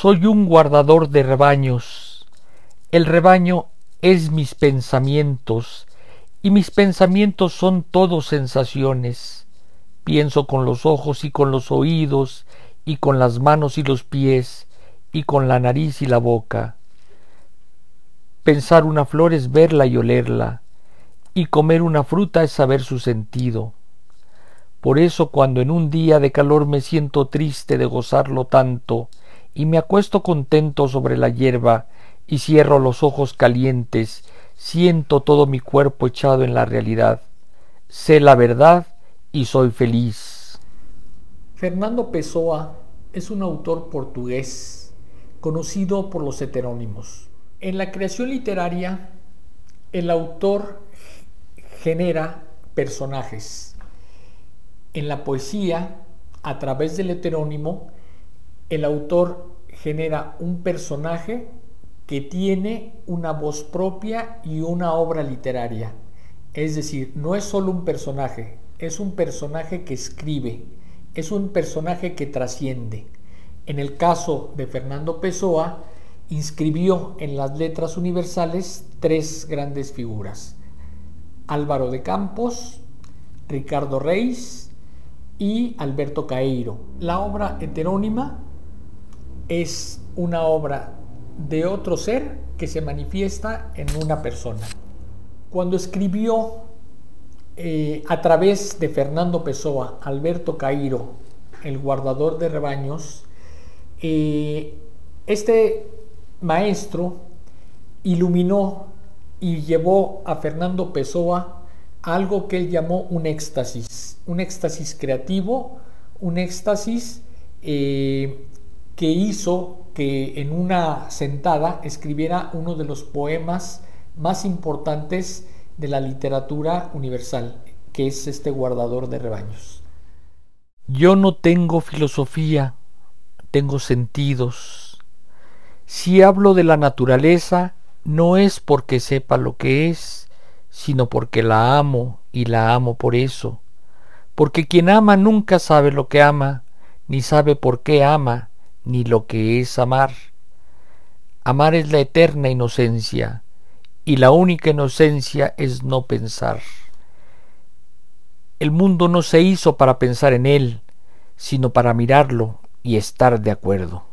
Soy un guardador de rebaños. El rebaño es mis pensamientos, y mis pensamientos son todos sensaciones. Pienso con los ojos y con los oídos, y con las manos y los pies, y con la nariz y la boca. Pensar una flor es verla y olerla, y comer una fruta es saber su sentido. Por eso cuando en un día de calor me siento triste de gozarlo tanto, y me acuesto contento sobre la hierba, y cierro los ojos calientes, siento todo mi cuerpo echado en la realidad. Sé la verdad y soy feliz. Fernando Pessoa es un autor portugués conocido por los heterónimos. En la creación literaria, el autor genera personajes. En la poesía, a través del heterónimo, el autor genera un personaje que tiene una voz propia y una obra literaria. Es decir, no es solo un personaje, es un personaje que escribe, es un personaje que trasciende. En el caso de Fernando Pessoa, inscribió en las letras universales tres grandes figuras. Álvaro de Campos, Ricardo Reis y Alberto Caeiro. La obra heterónima es una obra de otro ser que se manifiesta en una persona. Cuando escribió eh, a través de Fernando Pessoa, Alberto Cairo, el guardador de rebaños, eh, este maestro iluminó y llevó a Fernando Pessoa algo que él llamó un éxtasis, un éxtasis creativo, un éxtasis eh, que hizo que en una sentada escribiera uno de los poemas más importantes de la literatura universal, que es este guardador de rebaños. Yo no tengo filosofía, tengo sentidos. Si hablo de la naturaleza, no es porque sepa lo que es, sino porque la amo y la amo por eso. Porque quien ama nunca sabe lo que ama, ni sabe por qué ama, ni lo que es amar. Amar es la eterna inocencia, y la única inocencia es no pensar. El mundo no se hizo para pensar en él, sino para mirarlo y estar de acuerdo.